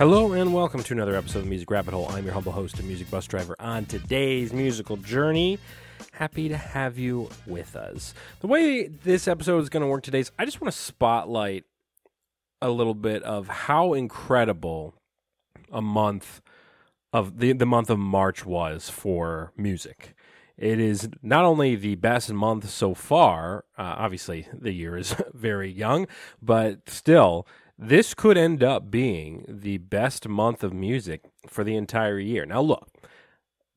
Hello and welcome to another episode of Music Rabbit Hole. I'm your humble host and music bus driver on today's musical journey. Happy to have you with us. The way this episode is going to work today is I just want to spotlight a little bit of how incredible a month of the the month of March was for music. It is not only the best month so far. Uh, obviously, the year is very young, but still, this could end up being the best month of music for the entire year. Now, look,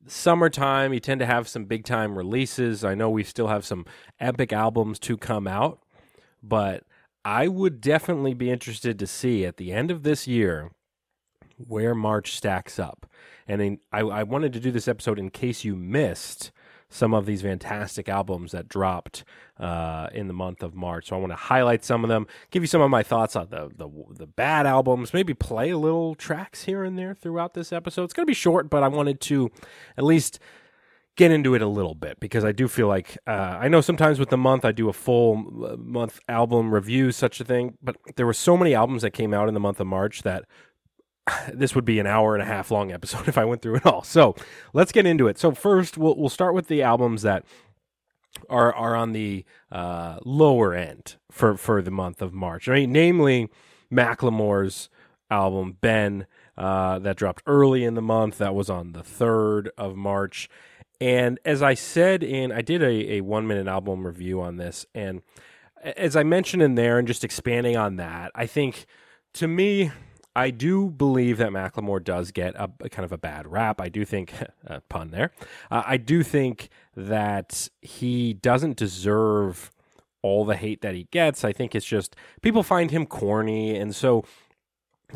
summertime, you tend to have some big time releases. I know we still have some epic albums to come out, but I would definitely be interested to see at the end of this year where March stacks up. And in, I, I wanted to do this episode in case you missed some of these fantastic albums that dropped uh, in the month of March. So I want to highlight some of them, give you some of my thoughts on the, the the bad albums, maybe play a little tracks here and there throughout this episode. It's going to be short, but I wanted to at least get into it a little bit because I do feel like uh, I know sometimes with the month I do a full month album review, such a thing, but there were so many albums that came out in the month of March that this would be an hour and a half long episode if I went through it all. So let's get into it. So first, we'll we'll start with the albums that are are on the uh, lower end for for the month of March. I mean, namely Macklemore's album Ben uh, that dropped early in the month. That was on the third of March. And as I said in, I did a, a one minute album review on this, and as I mentioned in there, and just expanding on that, I think to me I do believe that Macklemore does get a, a kind of a bad rap. I do think, uh, pun there, uh, I do think that he doesn't deserve all the hate that he gets. I think it's just people find him corny. And so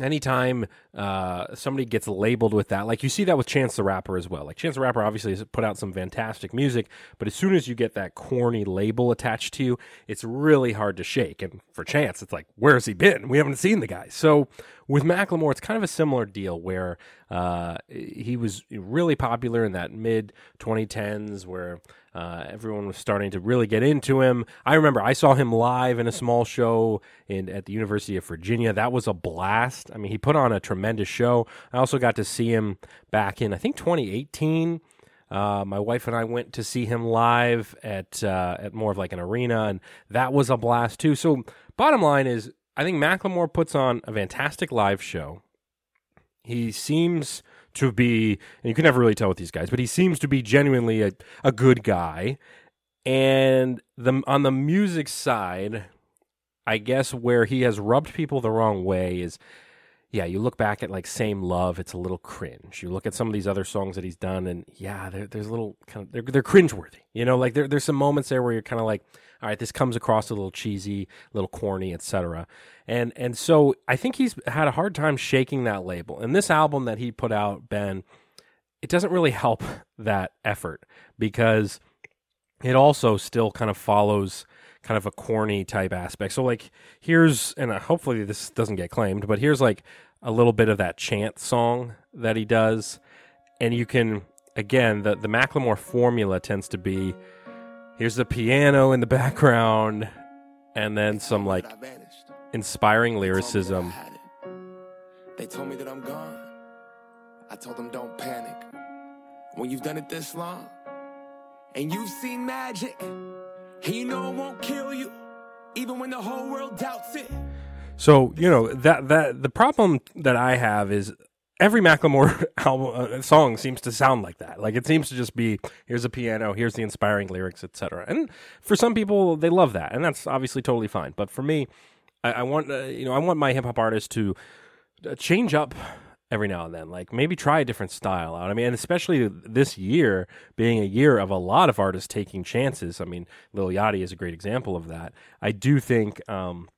anytime uh, somebody gets labeled with that, like you see that with Chance the Rapper as well. Like Chance the Rapper obviously has put out some fantastic music, but as soon as you get that corny label attached to you, it's really hard to shake. And for Chance, it's like, where has he been? We haven't seen the guy. So with Macklemore, it's kind of a similar deal where uh, he was really popular in that mid 2010s where uh, everyone was starting to really get into him. I remember I saw him live in a small show in at the University of Virginia. That was a blast. I mean, he put on a tremendous show. I also got to see him back in I think 2018. Uh, my wife and I went to see him live at uh, at more of like an arena, and that was a blast too. So, bottom line is, I think Macklemore puts on a fantastic live show. He seems to be, and you can never really tell with these guys, but he seems to be genuinely a, a good guy. And the on the music side, I guess where he has rubbed people the wrong way is yeah, you look back at like Same Love, it's a little cringe. You look at some of these other songs that he's done, and yeah, there's a little kind of they're they're cringeworthy. You know, like there, there's some moments there where you're kind of like, all right, this comes across a little cheesy, a little corny, etc. And and so I think he's had a hard time shaking that label. And this album that he put out, Ben, it doesn't really help that effort because it also still kind of follows kind of a corny type aspect. So like here's and uh, hopefully this doesn't get claimed, but here's like a little bit of that chant song that he does, and you can again the the Macklemore formula tends to be here's the piano in the background, and then some like inspiring lyricism. They told me that I'm gone. I told them don't panic. When you've done it this long and you've seen magic. You know won't kill you, even when the whole world doubts it. So you know that that the problem that I have is every Macklemore album uh, song seems to sound like that. Like it seems to just be here's a piano, here's the inspiring lyrics, etc. And for some people, they love that, and that's obviously totally fine. But for me, I, I want uh, you know I want my hip hop artist to uh, change up every now and then. Like maybe try a different style out. I mean, and especially this year being a year of a lot of artists taking chances. I mean, Lil Yachty is a great example of that. I do think um,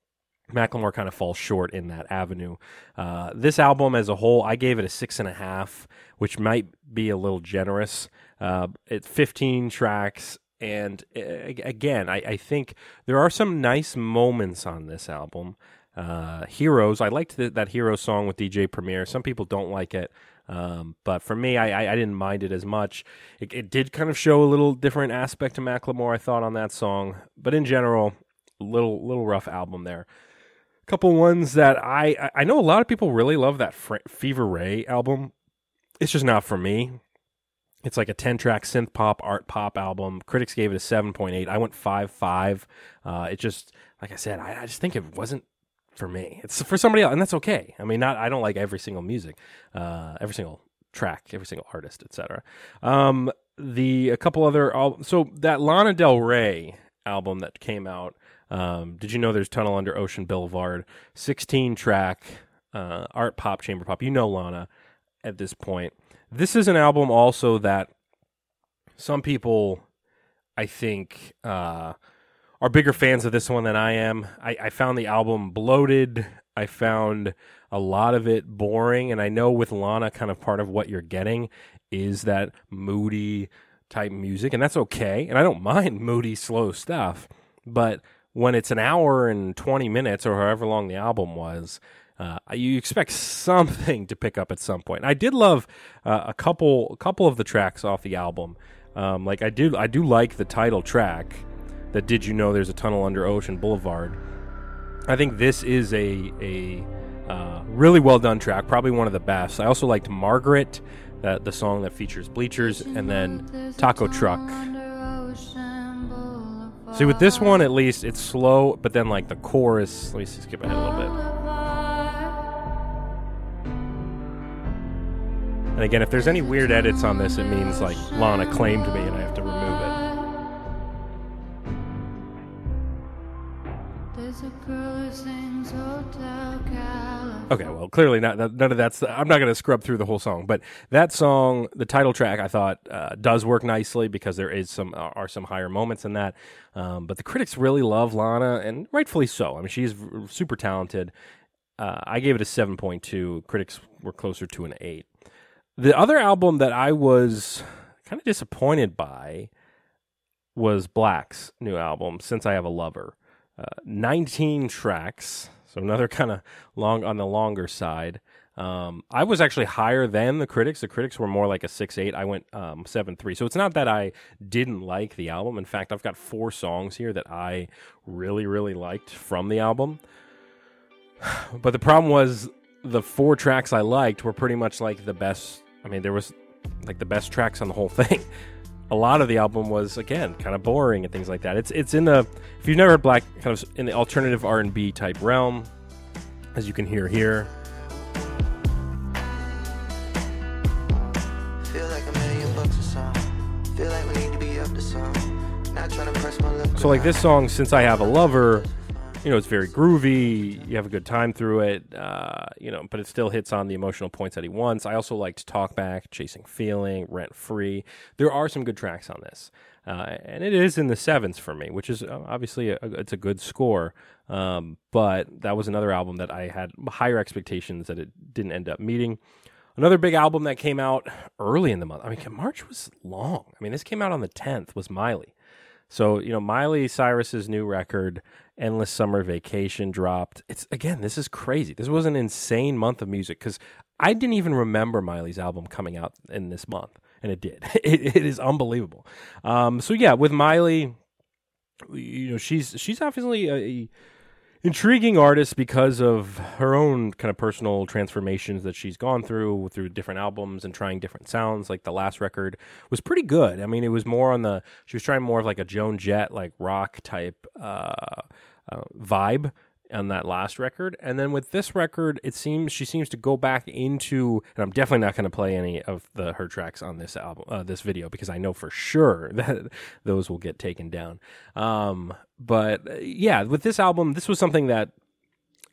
Macklemore kind of falls short in that avenue. Uh, this album as a whole, I gave it a six and a half, which might be a little generous. Uh, it's 15 tracks. And uh, again, I, I think there are some nice moments on this album. Uh, Heroes, I liked the, that Hero song with DJ Premier. Some people don't like it, um, but for me, I, I, I, didn't mind it as much. It, it, did kind of show a little different aspect to Macklemore, I thought, on that song. But in general, little little rough album there. A couple ones that I I- know a lot of people really love that Fra- Fever Ray album. It's just not for me. It's like a 10 track synth pop art pop album. Critics gave it a 7.8. I went 5 5. Uh, it just, like I said, I, I just think it wasn't for me. It's for somebody else, and that's okay. I mean, not I don't like every single music, uh, every single track, every single artist, etc. Um, the a couple other al- so that Lana Del Rey album that came out. Um, did you know there's Tunnel Under Ocean Boulevard, 16 track uh, art pop chamber pop. You know Lana at this point. This is an album also that some people, I think, uh, are bigger fans of this one than I am. I, I found the album bloated. I found a lot of it boring. And I know with Lana, kind of part of what you're getting is that moody type music. And that's okay. And I don't mind moody, slow stuff. But when it's an hour and 20 minutes or however long the album was, uh, you expect something to pick up at some point. I did love uh, a couple, a couple of the tracks off the album. Um, like I do, I do like the title track. That did you know there's a tunnel under Ocean Boulevard? I think this is a a uh, really well done track, probably one of the best. I also liked Margaret, that the song that features bleachers, and then Taco Truck. See, with this one at least, it's slow, but then like the chorus. Let me see, skip ahead a little bit. And again, if there's any weird edits on this, it means like Lana claimed me and I have to remove Okay, well, clearly not. None of that's. I'm not going to scrub through the whole song, but that song, the title track, I thought uh, does work nicely because there is some uh, are some higher moments in that. Um, but the critics really love Lana, and rightfully so. I mean, she's super talented. Uh, I gave it a 7.2. Critics were closer to an eight. The other album that I was kind of disappointed by was 6LACK's new album, Since I Have a Lover. Uh, 19 tracks, so another kind of long on the longer side. Um, I was actually higher than the critics. The critics were more like a six eight. I went um, seven three. So it's not that I didn't like the album. In fact, I've got four songs here that I really really liked from the album. But the problem was the four tracks I liked were pretty much like the best. I mean, there was like the best tracks on the whole thing. A lot of the album was again kind of boring and things like that. It's it's in the if you've never heard 6LACK, kind of in the alternative R and B type realm, as you can hear here. Like a million bucks a song. Feel like we need to be up to some. Not trying to press my luck. So like this song, since I have a lover, you know, it's very groovy. You have a good time through it, uh, you know, but it still hits on the emotional points that he wants. I also liked Talk Back, Chasing Feeling, Rent Free. There are some good tracks on this, uh, and it is in the sevens for me, which is uh, obviously a, it's a good score. Um, but that was another album that I had higher expectations that it didn't end up meeting. Another big album that came out early in the month. I mean, March was long. I mean, this came out on the 10th. Was Miley. So, you know, Miley Cyrus's new record, Endless Summer Vacation, dropped. It's again, this is crazy. This was an insane month of music because I didn't even remember Miley's album coming out in this month, and it did. It, it is unbelievable. Um, so yeah, with Miley, you know, she's she's obviously a, a intriguing artist because of her own kind of personal transformations that she's gone through through different albums and trying different sounds. Like the last record was pretty good. I mean it was more on the she was trying more of like a joan jett like rock type uh, uh, vibe on that last record. And then with this record it seems she seems to go back into and i'm definitely not going to play any of the her tracks on this album uh, this video because i know for sure that those will get taken down. Um, but uh, yeah with this album this was something that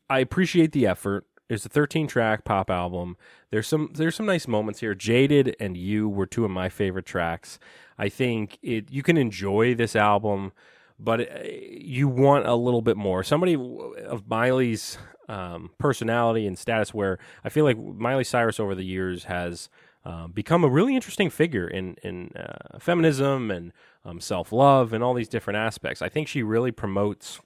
i appreciate the effort. It's a 13 track pop album. There's some there's some nice moments here. Jaded and you were two of my favorite tracks. I think it you can enjoy this album but uh, you want a little bit more. Somebody of Miley's um, personality and status, where I feel like Miley Cyrus over the years has uh, become a really interesting figure in in uh, feminism and um, self love and all these different aspects. I think she really promotes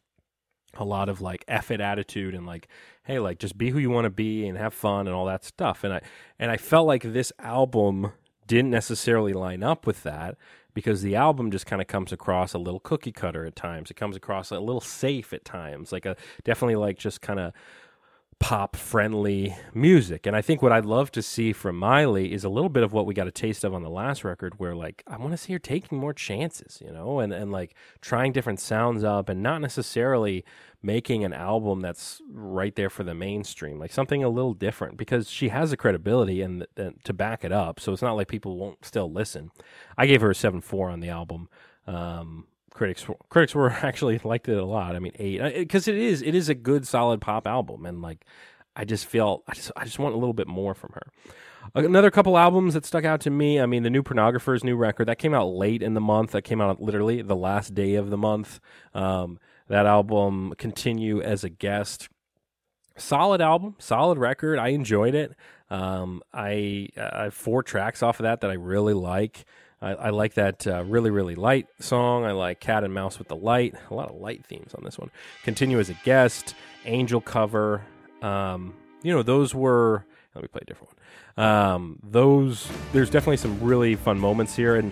a lot of like it attitude and like, hey, like just be who you want to be and have fun and all that stuff. And I and I felt like this album didn't necessarily line up with that because the album just kind of comes across a little cookie cutter at times. It comes across a little safe at times, like a definitely like just kind of pop friendly music. And I think what I'd love to see from Miley is a little bit of what we got a taste of on the last record where like I want to see her taking more chances, you know, and and like trying different sounds up and not necessarily making an album that's right there for the mainstream, like something a little different because she has the credibility and, and to back it up. So it's not like people won't still listen. I gave her a 7-4 on the album. Um, critics critics were actually liked it a lot. I mean, eight because it is it is a good solid pop album, and like I just feel I just I just want a little bit more from her. Another couple albums that stuck out to me. I mean, the new Pornographer's new record that came out late in the month. That came out literally the last day of the month. Um, that album, Continue as a Guest, solid album, solid record. I enjoyed it. Um, I, I have four tracks off of that that I really like. I, I like that uh, really, really light song. I like Cat and Mouse with the Light. A lot of light themes on this one. Continue as a guest, Angel cover. Um, you know, those were. Let me play a different one. Um, those there's definitely some really fun moments here, and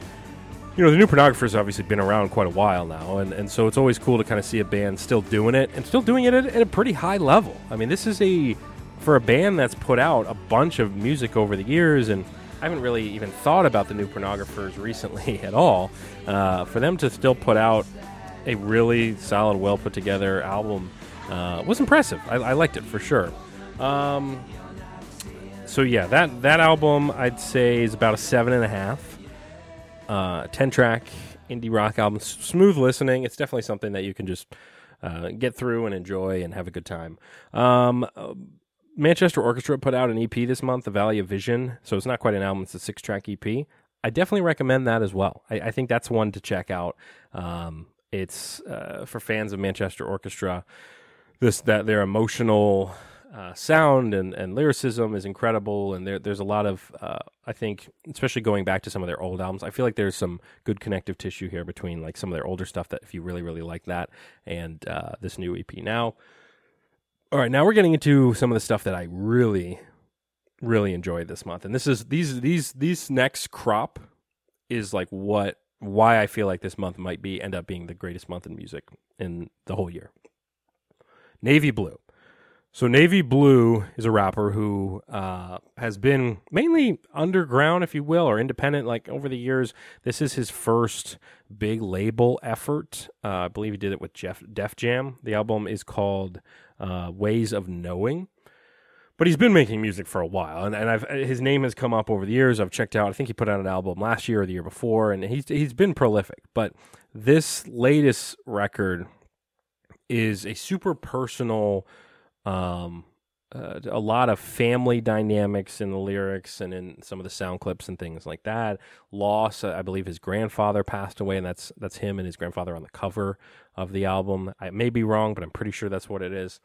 you know the new pornographer's obviously been around quite a while now, and, and so it's always cool to kind of see a band still doing it and still doing it at, at a pretty high level. I mean, this is a for a band that's put out a bunch of music over the years and I haven't really even thought about the new pornographers recently at all. Uh, for them to still put out a really solid, well put together album uh, was impressive. I, I, liked it for sure. Um, so yeah, that that album I'd say is about a seven and a half. Uh, Ten track indie rock album, S- smooth listening. It's definitely something that you can just uh, get through and enjoy and have a good time. Um, Manchester Orchestra put out an EP this month, The Valley of Vision. So it's not quite an album; it's a six-track EP. I definitely recommend that as well. I, I think that's one to check out. Um, it's uh, for fans of Manchester Orchestra. This that their emotional uh, sound and, and lyricism is incredible, and there, there's a lot of uh, I think, especially going back to some of their old albums, I feel like there's some good connective tissue here between like some of their older stuff that if you really really like that and uh, this new EP now. All right, now we're getting into some of the stuff that I really, really enjoy this month, and this is these these these next crop is like what why I feel like this month might be end up being the greatest month in music in the whole year. Navy Blue. So Navy Blue is a rapper who uh, has been mainly underground, if you will, or independent. Like over the years, this is his first big label effort. Uh, I believe he did it with Jeff Def Jam. The album is called uh, ways of knowing. But he's been making music for a while, and, and I've, his name has come up over the years. I've checked out. I think he put out an album last year or the year before, and he's he's been prolific. But this latest record is a super personal, um, uh, a lot of family dynamics in the lyrics and in some of the sound clips and things like that. Loss, I believe his grandfather passed away, and that's that's him and his grandfather on the cover of the album. I may be wrong, but I'm pretty sure that's what it is.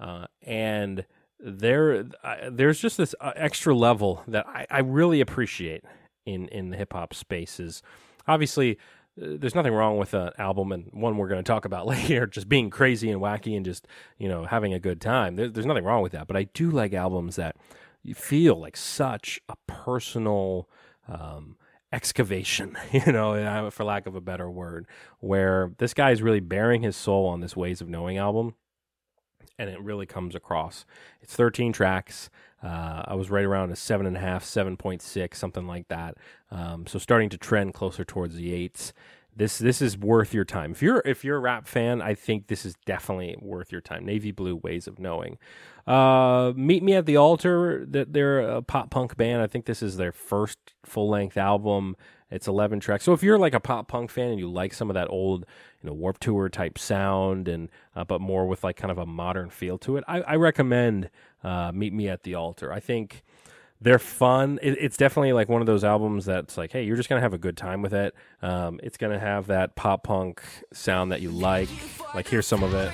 Uh, and there, uh, there's just this uh, extra level that I, I, really appreciate in in the hip hop spaces. Obviously, uh, there's nothing wrong with an album and one we're going to talk about later, just being crazy and wacky and just you know having a good time. There, there's nothing wrong with that. But I do like albums that you feel like such a personal. Um, excavation, you know, for lack of a better word, where this guy is really bearing his soul on this Ways of Knowing album. And it really comes across. It's 13 tracks. Uh, I was right around a seven and a half, 7.6, something like that. Um, so starting to trend closer towards the eights this this is worth your time. If you're if you're a rap fan, I think this is definitely worth your time. Navy Blue Ways of Knowing. Uh, Meet Me at the Altar. That they're a pop punk band. I think this is their first full length album. It's 11 tracks. So if you're like a pop punk fan and you like some of that old, you know, Warped Tour type sound and uh, but more with like kind of a modern feel to it, I, I recommend uh, Meet Me at the Altar. I think they're fun. It, it's definitely like one of those albums that's like, hey, you're just gonna have a good time with it. Um, it's gonna have that pop punk sound that you like. Like here's some of it.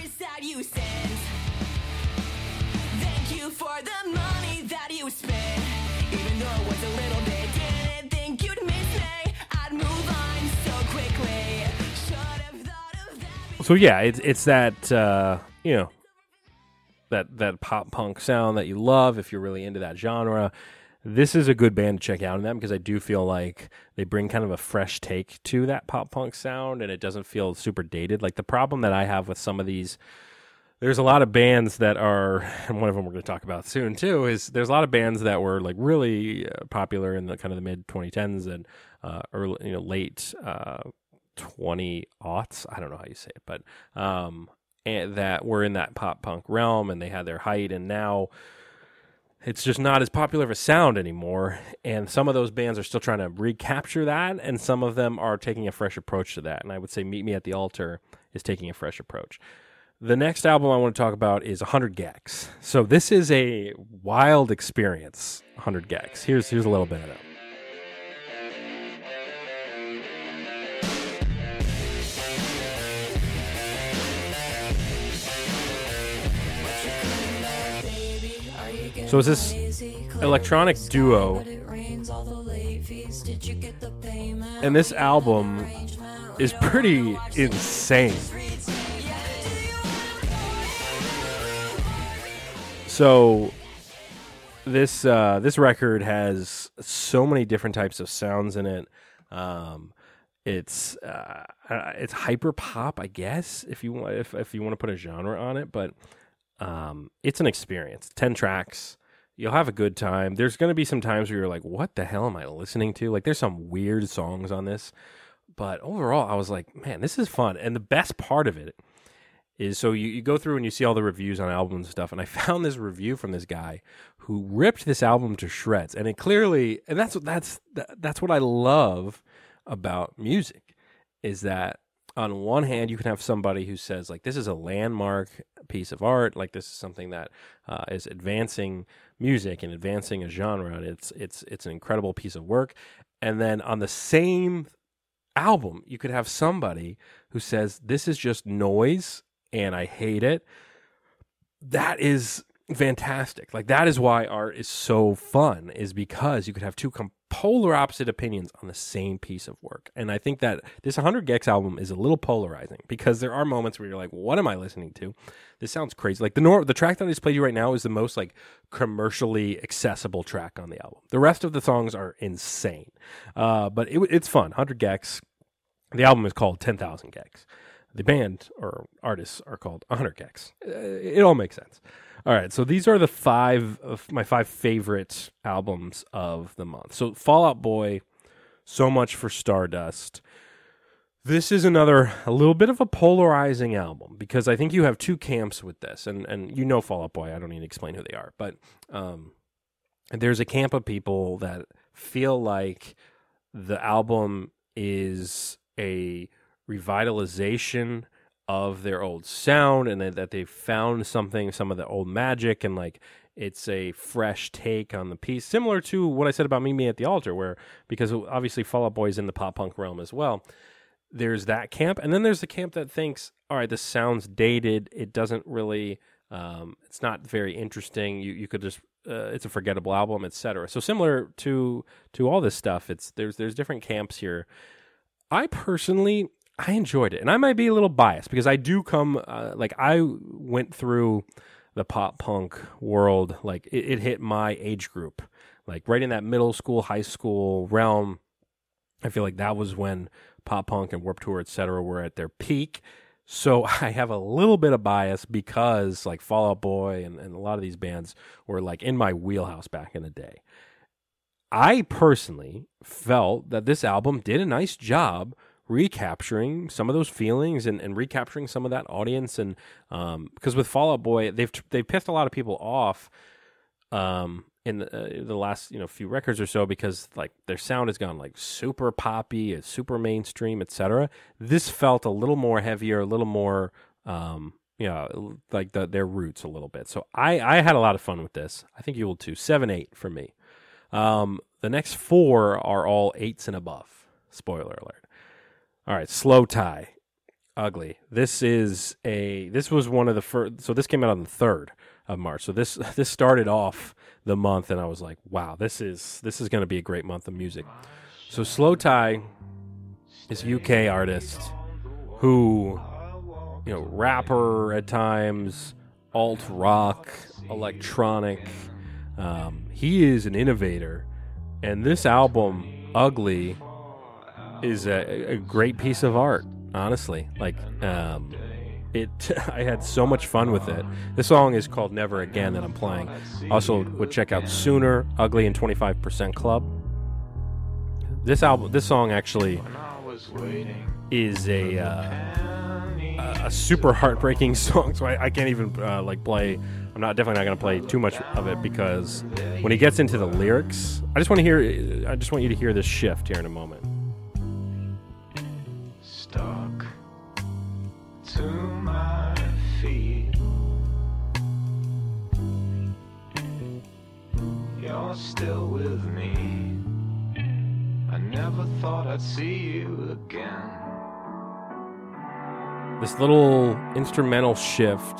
So yeah, it's it's that uh, you know that that pop punk sound that you love if you're really into that genre. this is a good band to check out in them because I do feel like they bring kind of a fresh take to that pop punk sound and it doesn't feel super dated. Like the problem that I have with some of these there's a lot of bands that are and one of them we're going to talk about soon too is there's a lot of bands that were like really uh, popular in the kind of the mid 2010s and uh early you know late uh 20 aughts i don't know how you say it but um that were in that pop punk realm and they had their height and now it's just not as popular of a sound anymore and some of those bands are still trying to recapture that and some of them are taking a fresh approach to that and i would say meet me at the altar is taking a fresh approach the next album I want to talk about is 100 Gecs. So this is a wild experience, 100 Gecs. Here's here's a little bit of it. So it's this electronic duo, and this album is pretty insane. So this uh, this record has so many different types of sounds in it. Um, it's uh, it's hyper pop, I guess, if you want if if you want to put a genre on it, but um, it's an experience. Ten tracks. You'll have a good time. There's going to be some times where you're like, "What the hell am I listening to?" Like, there's some weird songs on this, but overall, I was like, "Man, this is fun." And the best part of it is so you, you go through and you see all the reviews on albums and stuff and i found this review from this guy who ripped this album to shreds and it clearly and that's that's that's what i love about music is that on one hand you can have somebody who says like this is a landmark piece of art like this is something that uh, is advancing music and advancing a genre and it's it's it's an incredible piece of work and then on the same album you could have somebody who says this is just noise and I hate it. That is fantastic. Like that is why art is so fun is because you could have two polar opposite opinions on the same piece of work. And I think that this 100 Gecs album is a little polarizing because there are moments where you're like, what am I listening to? This sounds crazy. Like the nor- the track that I just played you right now is the most like commercially accessible track on the album. The rest of the songs are insane. Uh, but it, it's fun. 100 Gecs. The album is called 10,000 Gecs the band or artists are called 100 Gecs. Uh, it all makes sense. All right, so these are the five of my five favorite albums of the month. So Fall Out Boy, so much for Stardust. This is another a little bit of a polarizing album because I think you have two camps with this, and and you know Fall Out Boy. I don't need to explain who they are, but um, there's a camp of people that feel like the album is a revitalization of their old sound and that they found something, some of the old magic, and like it's a fresh take on the piece, similar to what I said about Meet Me at the Altar, where because obviously Fall Out Boy is in the pop punk realm as well. There's that camp, and then there's the camp that thinks, all right, this sounds dated. It doesn't really, um, it's not very interesting. You you could just, uh, it's a forgettable album, etc. So similar to to all this stuff, it's there's there's different camps here. I personally I enjoyed it, and I might be a little biased because I do come uh, like I went through the pop punk world. Like it, it, hit my age group, like right in that middle school, high school realm. I feel like that was when pop punk and Warped Tour, etc., were at their peak. So I have a little bit of bias because like Fall Out Boy and, and a lot of these bands were like in my wheelhouse back in the day. I personally felt that this album did a nice job recapturing some of those feelings and, and recapturing some of that audience. And um, because with Fall Out Boy they've they've pissed a lot of people off um, in the, uh, the last you know few records or so because like their sound has gone like super poppy it's super mainstream etc this felt a little more heavier a little more um, you know like the, their roots a little bit. So I I had a lot of fun with this. I think you will too. Seven eight for me. Um, the next four are all eights and above. Spoiler alert all right, slowthai, Ugly. This is a this was one of the first so this came out on the 3rd of March. So this this started off the month and I was like, wow, this is this is going to be a great month of music. So slowthai is UK artist who you know, rapper at times, alt rock, electronic, Um, he is an innovator, and this album, Ugly, is a, a great piece of art. Honestly, like um, it, I had so much fun with it. This song is called "Never Again" that I'm playing. Also, would check out "Sooner," "Ugly," and "25 Percent Club." This album, this song actually is a uh, a super heartbreaking song. So I, I can't even uh, like play. I'm not definitely not going to play too much of it because when he gets into the lyrics, I just want to hear. I just want you to hear this shift here in a moment. To my feet. You're still with me. I never thought I'd see you again. This little instrumental shift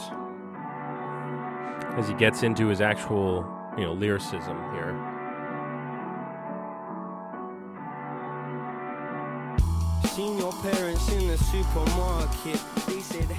as he gets into his actual, you know, lyricism here.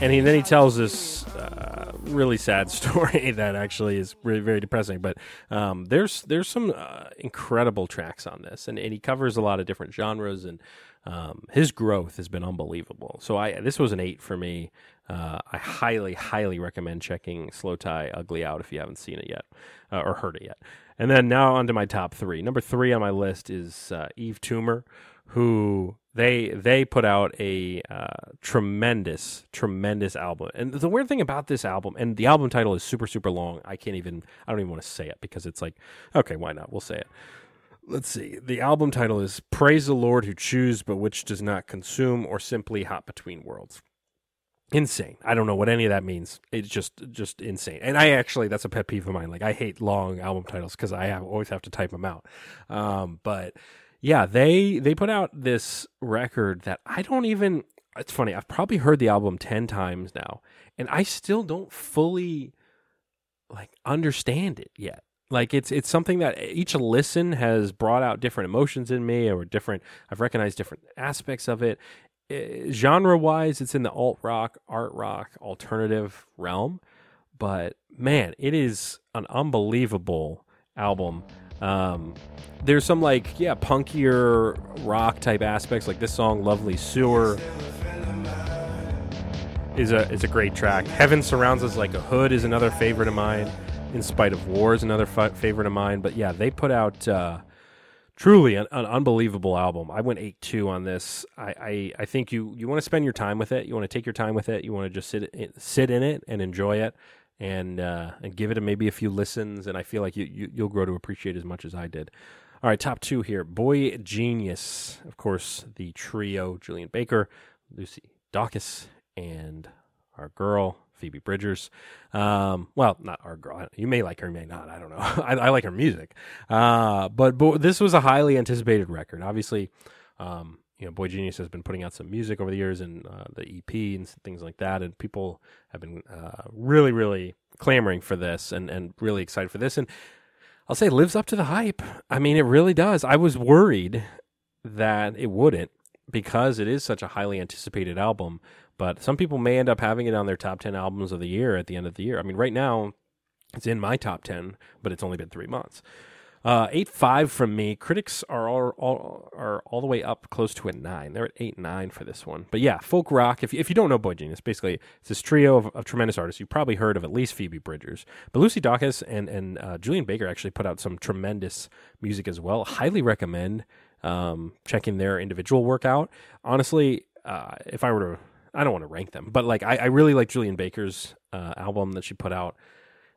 And he, then he tells this uh, really sad story that actually is really very depressing. But um, there's there's some uh, incredible tracks on this, and, and he covers a lot of different genres, and um, his growth has been unbelievable. So I this was an eight for me. Uh, I highly highly recommend checking slowthai Ugly out if you haven't seen it yet uh, or heard it yet. And then now onto my top three. Number three on my list is uh, Yves Tumor, who they they put out a uh, tremendous tremendous album. And the weird thing about this album, and the album title is super super long. I can't even I don't even want to say it because it's like okay, why not? We'll say it. Let's see. The album title is Praise the Lord who chews but which does not consume or simply hop between worlds. Insane. I don't know what any of that means. It's just just insane. And I actually that's a pet peeve of mine. Like I hate long album titles because I have, always have to type them out. Um, but yeah, they they put out this record that I don't even. It's funny. I've probably heard the album ten times now, and I still don't fully like understand it yet. Like it's it's something that each listen has brought out different emotions in me, or different. I've recognized different aspects of it. Eh, Genre wise, it's in the alt rock, art rock, alternative realm. But man, it is an unbelievable album. Um, there's some like yeah punkier rock type aspects, like this song "Lovely Sewer" is a is a great track. "Heaven Surrounds Us Like a Hood" is another favorite of mine. "In Spite of War" is another favorite of mine. But yeah, they put out uh, truly an, an unbelievable album. I went eight two on this. I, I, I think you you want to spend your time with it. You want to take your time with it. You want to just sit sit in it and enjoy it, and uh, and give it a, maybe a few listens. And I feel like you, you you'll grow to appreciate as much as I did. All right, top two here. boygenius, of course, the trio: Julien Baker, Lucy Dacus, and our girl Phoebe Bridgers. Um, well, not our girl. You may like her, you may not. I don't know. I, I like her music. Uh, but, but this was a highly anticipated record. Obviously, um, you know, boygenius has been putting out some music over the years and uh, the EP and things like that, and people have been uh, really, really clamoring for this and and really excited for this. And I'll say, it lives up to the hype. I mean, it really does. I was worried that it wouldn't because it is such a highly anticipated album. But some people may end up having it on their top 10 albums of the year at the end of the year. I mean, right now, it's in my top 10, but it's only been three months. Uh, eight five from me. Critics are all, all are all the way up close to a nine. They're at eight nine for this one. But yeah, folk rock. If you, if you don't know boygenius, basically it's this trio of, of tremendous artists. You've probably heard of at least Phoebe Bridgers, but Lucy Dacus and and uh, Julien Baker actually put out some tremendous music as well. Highly recommend um, checking their individual work out. Honestly, uh, if I were to, I don't want to rank them, but like I, I really like Julien Baker's uh, album that she put out.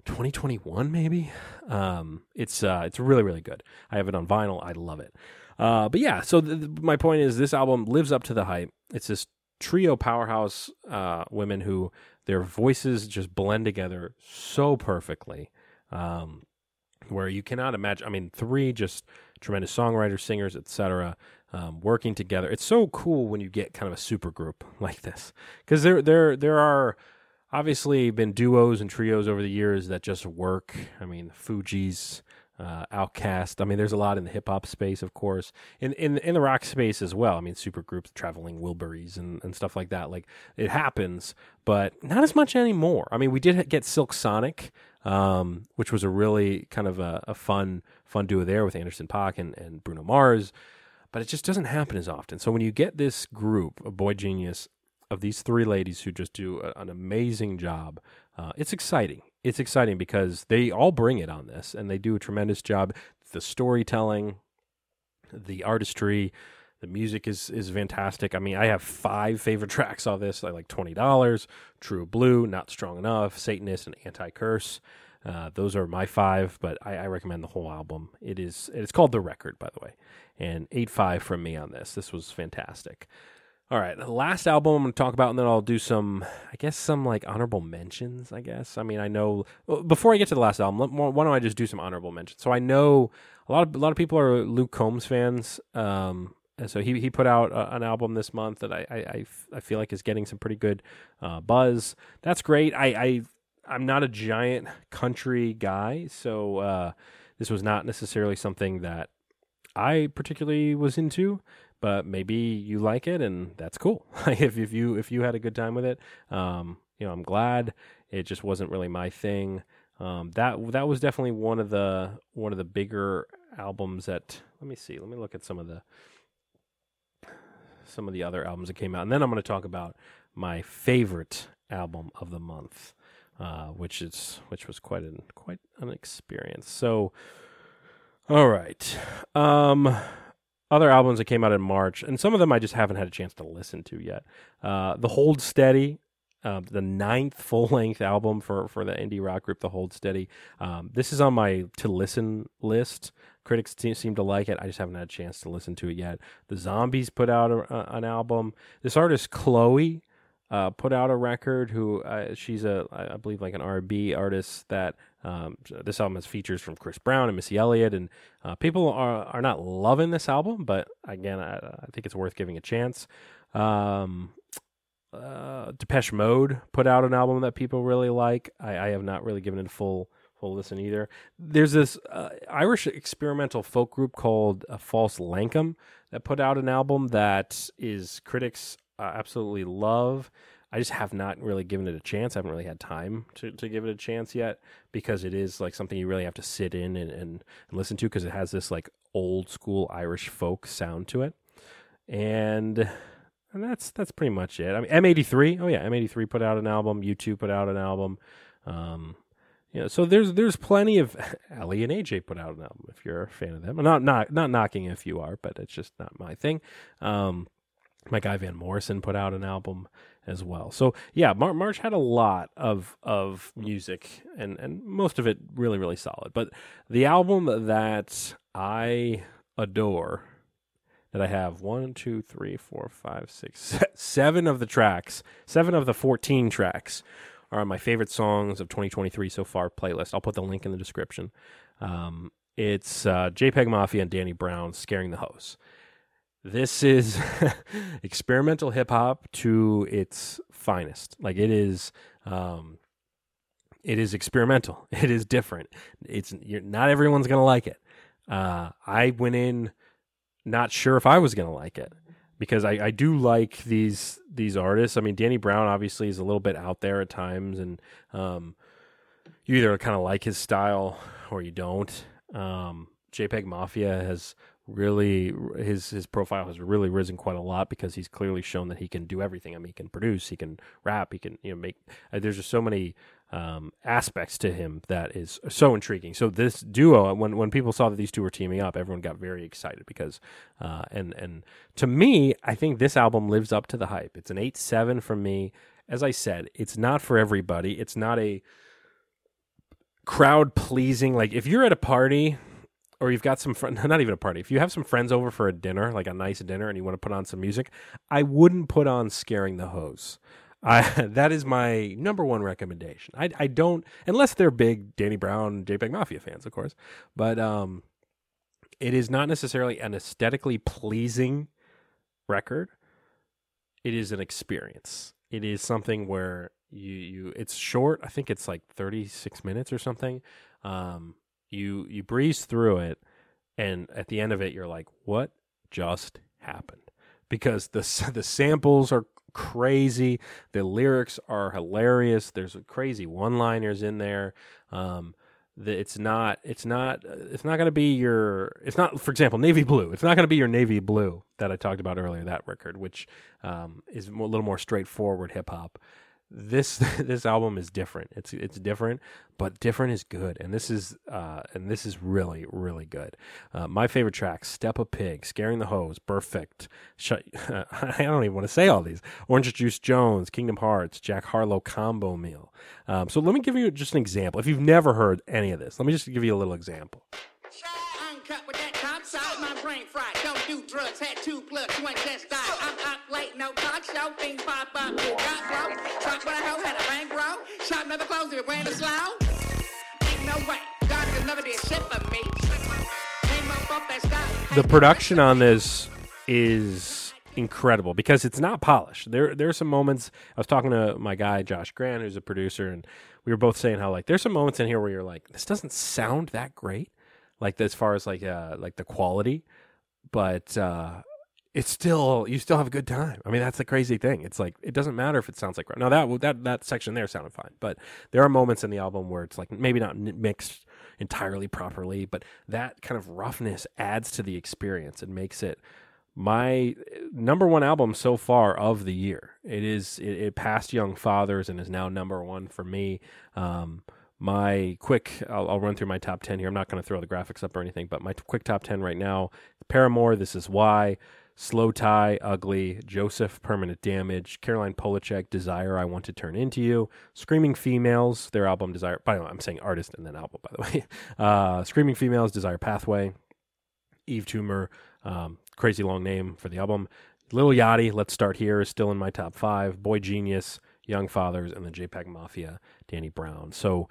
2021 maybe? Um it's uh it's really really good. I have it on vinyl. I love it. Uh but yeah so th- th- my point is this album lives up to the hype. It's this trio powerhouse uh women who their voices just blend together so perfectly um where you cannot imagine i mean three just tremendous songwriters singers etc um, working together. It's so cool when you get kind of a super group like this because there there there are obviously been duos and trios over the years that just work. I mean, Fugees, uh, OutKast. I mean, there's a lot in the hip hop space, of course, in in in the rock space as well. I mean, super groups, traveling Wilburys, and and stuff like that. Like it happens, but not as much anymore. I mean, we did get Silk Sonic. um, which was a really kind of a, a fun fun duo there with Anderson Paak and, and Bruno Mars. But it just doesn't happen as often. So when you get this group of boygenius of these three ladies who just do a, an amazing job, uh, it's exciting. It's exciting because they all bring it on this, and they do a tremendous job. The storytelling, the artistry, the music is is fantastic. I mean, I have five favorite tracks on this. I like twenty dollars, True Blue, Not Strong Enough, Satanist, and Anti Curse. Uh, those are my five, but I, I, recommend the whole album. It is it's called The Record, by the way, and eight five from me on this. This was fantastic. All right, the last album I'm going to talk about, and then I'll do some, I guess, some like honorable mentions. I guess. I mean, I know before I get to the last album, why don't I just do some honorable mentions? So I know a lot of a lot of people are Luke Combs fans. Um, and so he he put out a, an album this month that I, I, I, feel like is getting some pretty good uh, buzz. That's great. I, I I'm not a giant country guy, so uh, this was not necessarily something that I particularly was into. But maybe you like it, and that's cool. if if you if you had a good time with it, um, you know, I'm glad. It just wasn't really my thing. Um, that that was definitely one of the one of the bigger albums that. Let me see. Let me look at some of the some of the other albums that came out, and then I'm going to talk about my favorite album of the month uh, which is which was quite an quite an experience. So, all right, um, other albums that came out in March, and some of them I just haven't had a chance to listen to yet. Uh, the Hold Steady. Uh, the ninth full length album for, for the indie rock group, The Hold Steady. Um, this is on my to listen list. Critics seem to like it. I just haven't had a chance to listen to it yet. The Zombies put out a, an album. This artist, Chloe, uh, put out a record. Who uh, she's a I believe like an R&B artist that um, this album has features from Chris Brown and Missy Elliott, and uh, people are are not loving this album, but again, I, I think it's worth giving a chance. Um, uh, Depeche Mode put out an album that people really like. I, I have not really given it a full full listen either. There's this uh, Irish experimental folk group called uh, False Lankum that put out an album that is critics uh, absolutely love. I just have not really given it a chance. I haven't really had time to, to give it a chance yet because it is like something you really have to sit in and, and, and listen to because it has this like old school Irish folk sound to it. And and that's that's pretty much it. I mean M83, oh yeah, M83 put out an album, U2 put out an album. Um you know, so there's there's plenty of Aly and AJ put out an album if you're a fan of them. not not not knocking if you are, but it's just not my thing. Um my guy Van Morrison put out an album as well. So yeah, Mar- March had a lot of of music and and most of it really really solid. But the album that I adore that I have one, two, three, four, five, six, seven of the tracks, seven of the fourteen tracks are on my favorite songs of 2023 so far playlist. I'll put the link in the description. Um, it's uh, JPEGMAFIA and Danny Brown Scaring the Hoes. This is experimental hip hop to its finest. Like it is, um, it is experimental. It is different. It's not everyone's gonna like it. Uh, I went in not sure if I was gonna like it because I, I do like these these artists. I mean, Danny Brown obviously is a little bit out there at times, and um, you either kind of like his style or you don't. Um, JPEGMAFIA has really his his profile has really risen quite a lot because he's clearly shown that he can do everything. I mean, he can produce, he can rap, he can you know make. Uh, there's just so many um, aspects to him that is so intriguing. So this duo, when when people saw that these two were teaming up, everyone got very excited because, uh, and and to me, I think this album lives up to the hype. It's an eight seven from me. As I said, it's not for everybody. It's not a crowd pleasing. Like if you're at a party or you've got some friends, not even a party. If you have some friends over for a dinner, like a nice dinner, and you want to put on some music, I wouldn't put on "Scaring the Hoes." I, that is my number one recommendation. I, I don't unless they're big Danny Brown, JPEGMAFIA fans, of course, but um, it is not necessarily an aesthetically pleasing record. It is an experience. It is something where you you it's short. I think it's like thirty six minutes or something. Um, you you breeze through it and at the end of it you're like what just happened because the the samples are crazy. The lyrics are hilarious. There's crazy one-liners in there. Um, it's not it's not it's not going to be your it's not for example navy blue it's not going to be your navy blue that i talked about earlier that record which um, is a little more straightforward hip hop this this album is different. It's it's different, but different is good, and this is uh, and this is really really good. Uh, my favorite tracks: "Steppa Pig," "Scaring the Hoes," "Perfect." Shut, I don't even want to say all these. Orange Juice Jones, "Kingdom Hearts," Jack Harlow combo meal. Um, so let me give you just an example. If you've never heard any of this, let me just give you a little example. With that top side, my brain fried. Don't do drugs, had two plugs, one just died. I'm up late, no talk show, things pop up, got flow. Truck with a hoe, had a bankroll. Shop never closed, it ran slow. Ain't no way, God could never did shit for me. The production on this is incredible because it's not polished. There there are some moments I was talking to my guy Josh Grant who's a producer and we were both saying how like there's some moments in here where you're like this doesn't sound that great like as far as like uh like the quality but uh it's still you still have a good time. I mean that's the crazy thing. It's like it doesn't matter if it sounds like now that that that section there sounded fine, but there are moments in the album where it's like maybe not mixed entirely properly, but that kind of roughness adds to the experience and makes it my number one album so far of the year. It is it, it passed Young Fathers and is now number one for me. Um, my quick, I'll, I'll run through my top ten here. I'm not going to throw the graphics up or anything, but my quick top ten right now: Paramore, This Is Why, slowthai, Ugly, Joseph, Permanent Damage, Caroline Polachek, Desire, I Want to Turn Into You, Screaming Females, their album Desire. By the way, I'm saying artist and then album, by the way. Uh, Screaming Females, Desire Pathway, Yves Tumor, um, crazy long name for the album. Lil Yachty, Let's Start Here, is still in my top five. boygenius, Young Fathers, and the JPEGMAFIA, Danny Brown. So,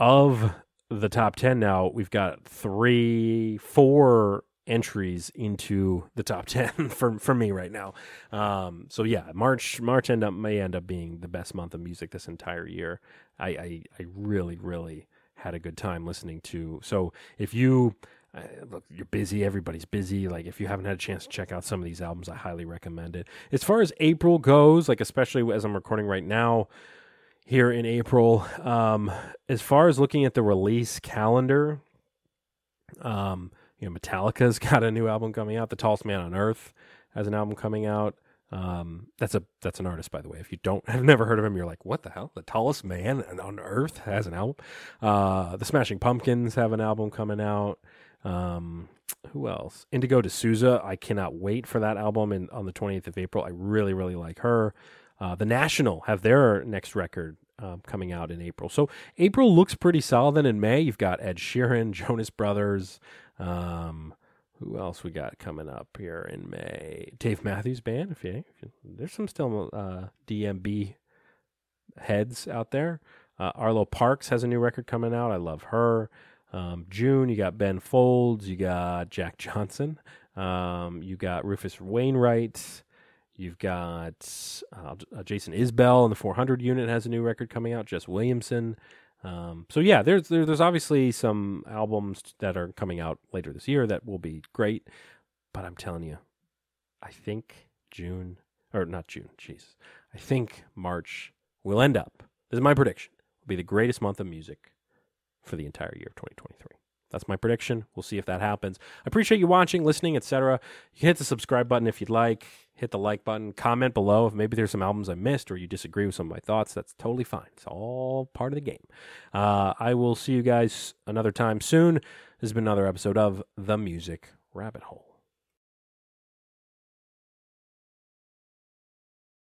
of the top 10 now, we've got three, four entries into the top 10 for, for me right now. Um, so yeah, March, March end up, may end up being the best month of music this entire year. I, I, I really, really had a good time listening to. So if you, uh, look, you're busy. Everybody's busy. Like, if you haven't had a chance to check out some of these albums, I highly recommend it. As far as April goes, like especially as I'm recording right now, here in April, um, as far as looking at the release calendar, um, you know, Metallica's got a new album coming out. The Tallest Man on Earth has an album coming out. Um, that's a that's an artist, by the way. If you don't have never heard of him, you're like, what the hell? The tallest man on earth has an album. Uh, the Smashing Pumpkins have an album coming out. Um, who else? Indigo De Souza. I cannot wait for that album in, on the 20th of April. I really, really like her. Uh, the National have their next record um, coming out in April. So April looks pretty solid. Then in May, you've got Ed Sheeran, Jonas Brothers. Um, who else we got coming up here in May? Dave Matthews Band. If you, if you there's some still uh, DMB heads out there. Uh, Arlo Parks has a new record coming out. I love her. Um, June, you got Ben Folds, you got Jack Johnson, um, you got Rufus Wainwright, you've got uh, Jason Isbell, and the 400 unit has a new record coming out. Jess Williamson. Um, so yeah, there's there, there's obviously some albums that are coming out later this year that will be great, but I'm telling you, I think June or not June, jeez, I think March will end up. This is my prediction. Will be the greatest month of music for the entire year of 2023. That's my prediction. We'll see if that happens. I appreciate you watching, listening, etc. You can hit the subscribe button if you'd like. Hit the like button. Comment below if maybe there's some albums I missed or you disagree with some of my thoughts. That's totally fine. It's all part of the game. Uh, I will see you guys another time soon. This has been another episode of The Music Rabbit Hole.